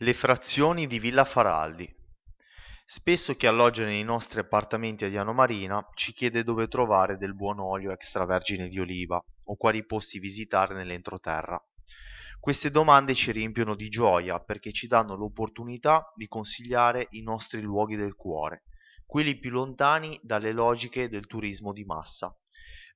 Le frazioni di Villa Faraldi. Spesso chi alloggia nei nostri appartamenti a Diano Marina ci chiede dove trovare del buon olio extravergine di oliva o quali posti visitare nell'entroterra. Queste domande ci riempiono di gioia perché ci danno l'opportunità di consigliare i nostri luoghi del cuore, quelli più lontani dalle logiche del turismo di massa.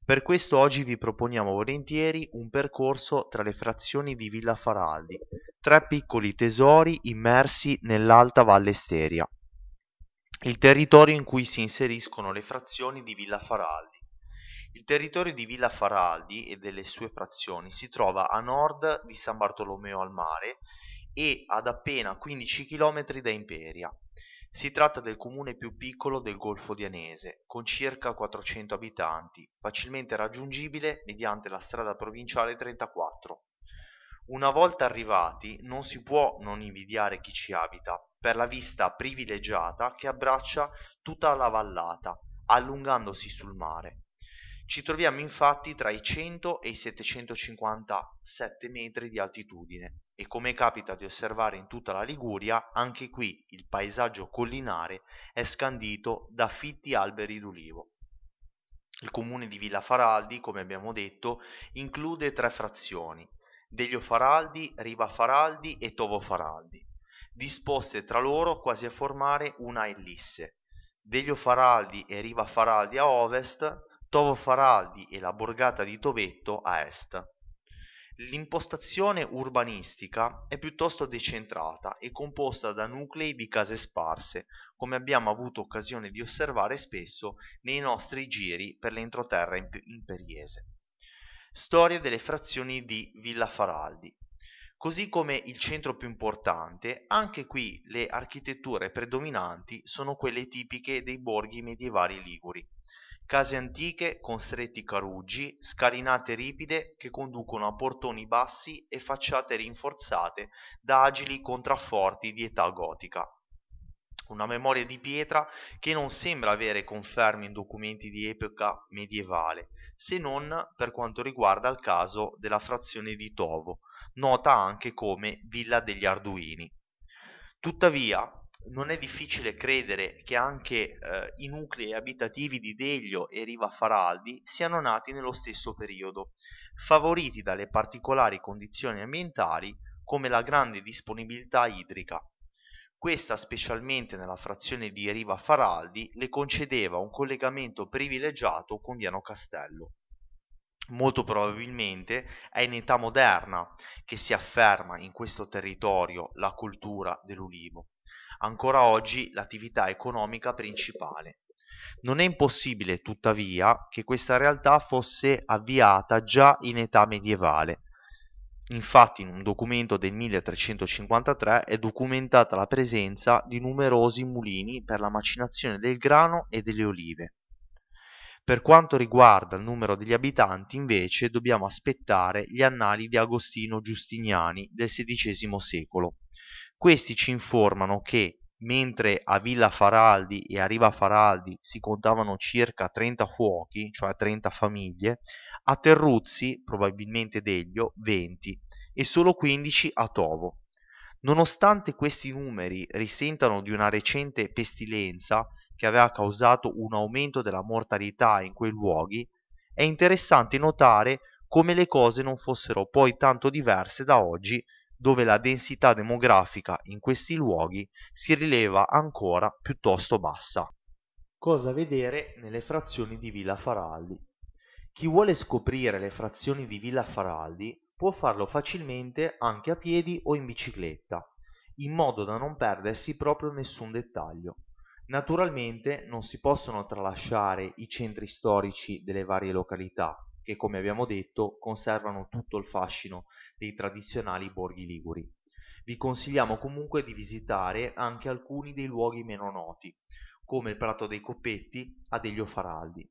Per questo oggi vi proponiamo volentieri un percorso tra le frazioni di Villa Faraldi, tre piccoli tesori immersi nell'alta Valle Steria, il territorio in cui si inseriscono le frazioni di Villa Faraldi. Il territorio di Villa Faraldi e delle sue frazioni si trova a nord di San Bartolomeo al Mare e ad appena 15 km da Imperia. Si tratta del comune più piccolo del Golfo di Anese, con circa 400 abitanti, facilmente raggiungibile mediante la strada provinciale 34. Una volta arrivati non si può non invidiare chi ci abita, per la vista privilegiata che abbraccia tutta la vallata, allungandosi sul mare. Ci troviamo infatti tra i 100 e i 757 metri di altitudine e come capita di osservare in tutta la Liguria, anche qui il paesaggio collinare è scandito da fitti alberi d'ulivo. Il comune di Villa Faraldi, come abbiamo detto, include tre frazioni, Deglio Faraldi, Riva Faraldi e Tovo Faraldi, disposte tra loro quasi a formare una ellisse. Deglio Faraldi e Riva Faraldi a ovest, Tovo Faraldi e la borgata di Tovetto a est. L'impostazione urbanistica è piuttosto decentrata e composta da nuclei di case sparse, come abbiamo avuto occasione di osservare spesso nei nostri giri per l'entroterra imperiese. Storia delle frazioni di Villa Faraldi. Così come il centro più importante, anche qui le architetture predominanti sono quelle tipiche dei borghi medievali liguri case antiche con stretti caruggi, scalinate ripide che conducono a portoni bassi e facciate rinforzate da agili contrafforti di età gotica. Una memoria di pietra che non sembra avere confermi in documenti di epoca medievale, se non per quanto riguarda il caso della frazione di Tovo, nota anche come Villa degli Arduini. Tuttavia, non è difficile credere che anche eh, i nuclei abitativi di Deglio e Riva Faraldi siano nati nello stesso periodo, favoriti dalle particolari condizioni ambientali come la grande disponibilità idrica. Questa, specialmente nella frazione di Riva Faraldi, le concedeva un collegamento privilegiato con Diano Castello. Molto probabilmente è in età moderna che si afferma in questo territorio la cultura dell'ulivo ancora oggi l'attività economica principale. Non è impossibile, tuttavia, che questa realtà fosse avviata già in età medievale. Infatti in un documento del 1353 è documentata la presenza di numerosi mulini per la macinazione del grano e delle olive. Per quanto riguarda il numero degli abitanti, invece, dobbiamo aspettare gli annali di Agostino Giustiniani del XVI secolo. Questi ci informano che, mentre a Villa Faraldi e a Riva Faraldi si contavano circa 30 fuochi, cioè 30 famiglie, a Terruzzi, probabilmente Deglio, 20 e solo 15 a Tovo. Nonostante questi numeri risentano di una recente pestilenza che aveva causato un aumento della mortalità in quei luoghi, è interessante notare come le cose non fossero poi tanto diverse da oggi dove la densità demografica in questi luoghi si rileva ancora piuttosto bassa. Cosa vedere nelle frazioni di Villa Faraldi? Chi vuole scoprire le frazioni di Villa Faraldi può farlo facilmente anche a piedi o in bicicletta, in modo da non perdersi proprio nessun dettaglio. Naturalmente non si possono tralasciare i centri storici delle varie località, che come abbiamo detto conservano tutto il fascino dei tradizionali borghi liguri. Vi consigliamo comunque di visitare anche alcuni dei luoghi meno noti, come il Prato dei Coppetti a Deglio Faraldi.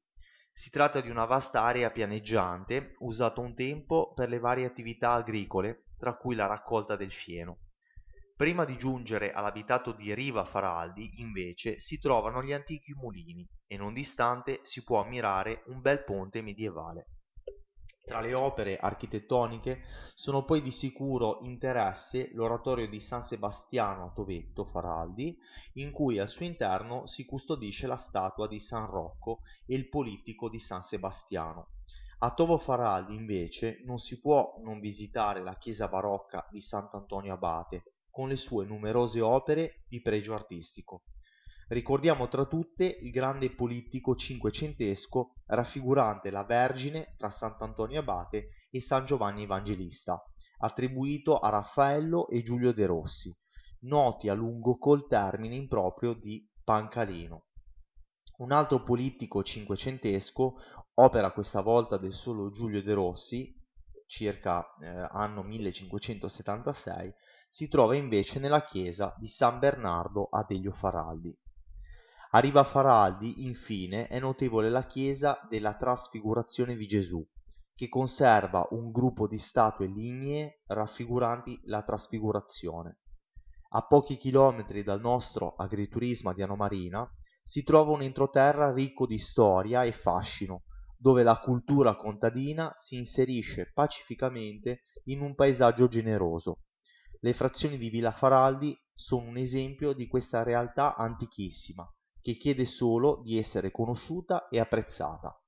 Si tratta di una vasta area pianeggiante usata un tempo per le varie attività agricole, tra cui la raccolta del fieno. Prima di giungere all'abitato di Riva Faraldi, invece, si trovano gli antichi mulini e non distante si può ammirare un bel ponte medievale. Tra le opere architettoniche sono poi di sicuro interesse l'oratorio di San Sebastiano a Tovetto Faraldi, in cui al suo interno si custodisce la statua di San Rocco e il politico di San Sebastiano. A Tovo Faraldi invece non si può non visitare la chiesa barocca di Sant'Antonio Abate, con le sue numerose opere di pregio artistico. Ricordiamo tra tutte il grande polittico cinquecentesco raffigurante la Vergine tra Sant'Antonio Abate e San Giovanni Evangelista, attribuito a Raffaello e Giulio De Rossi, noti a lungo col termine improprio di Pancalino. Un altro politico cinquecentesco, opera questa volta del solo Giulio De Rossi, circa eh, anno 1576, si trova invece nella chiesa di San Bernardo a Deglio Faraldi. A Riva Faraldi, infine, è notevole la chiesa della Trasfigurazione di Gesù, che conserva un gruppo di statue lignee raffiguranti la Trasfigurazione. A pochi chilometri dal nostro agriturismo di Anomarina si trova un entroterra ricco di storia e fascino, dove la cultura contadina si inserisce pacificamente in un paesaggio generoso. Le frazioni di Villa Faraldi sono un esempio di questa realtà antichissima, che chiede solo di essere conosciuta e apprezzata.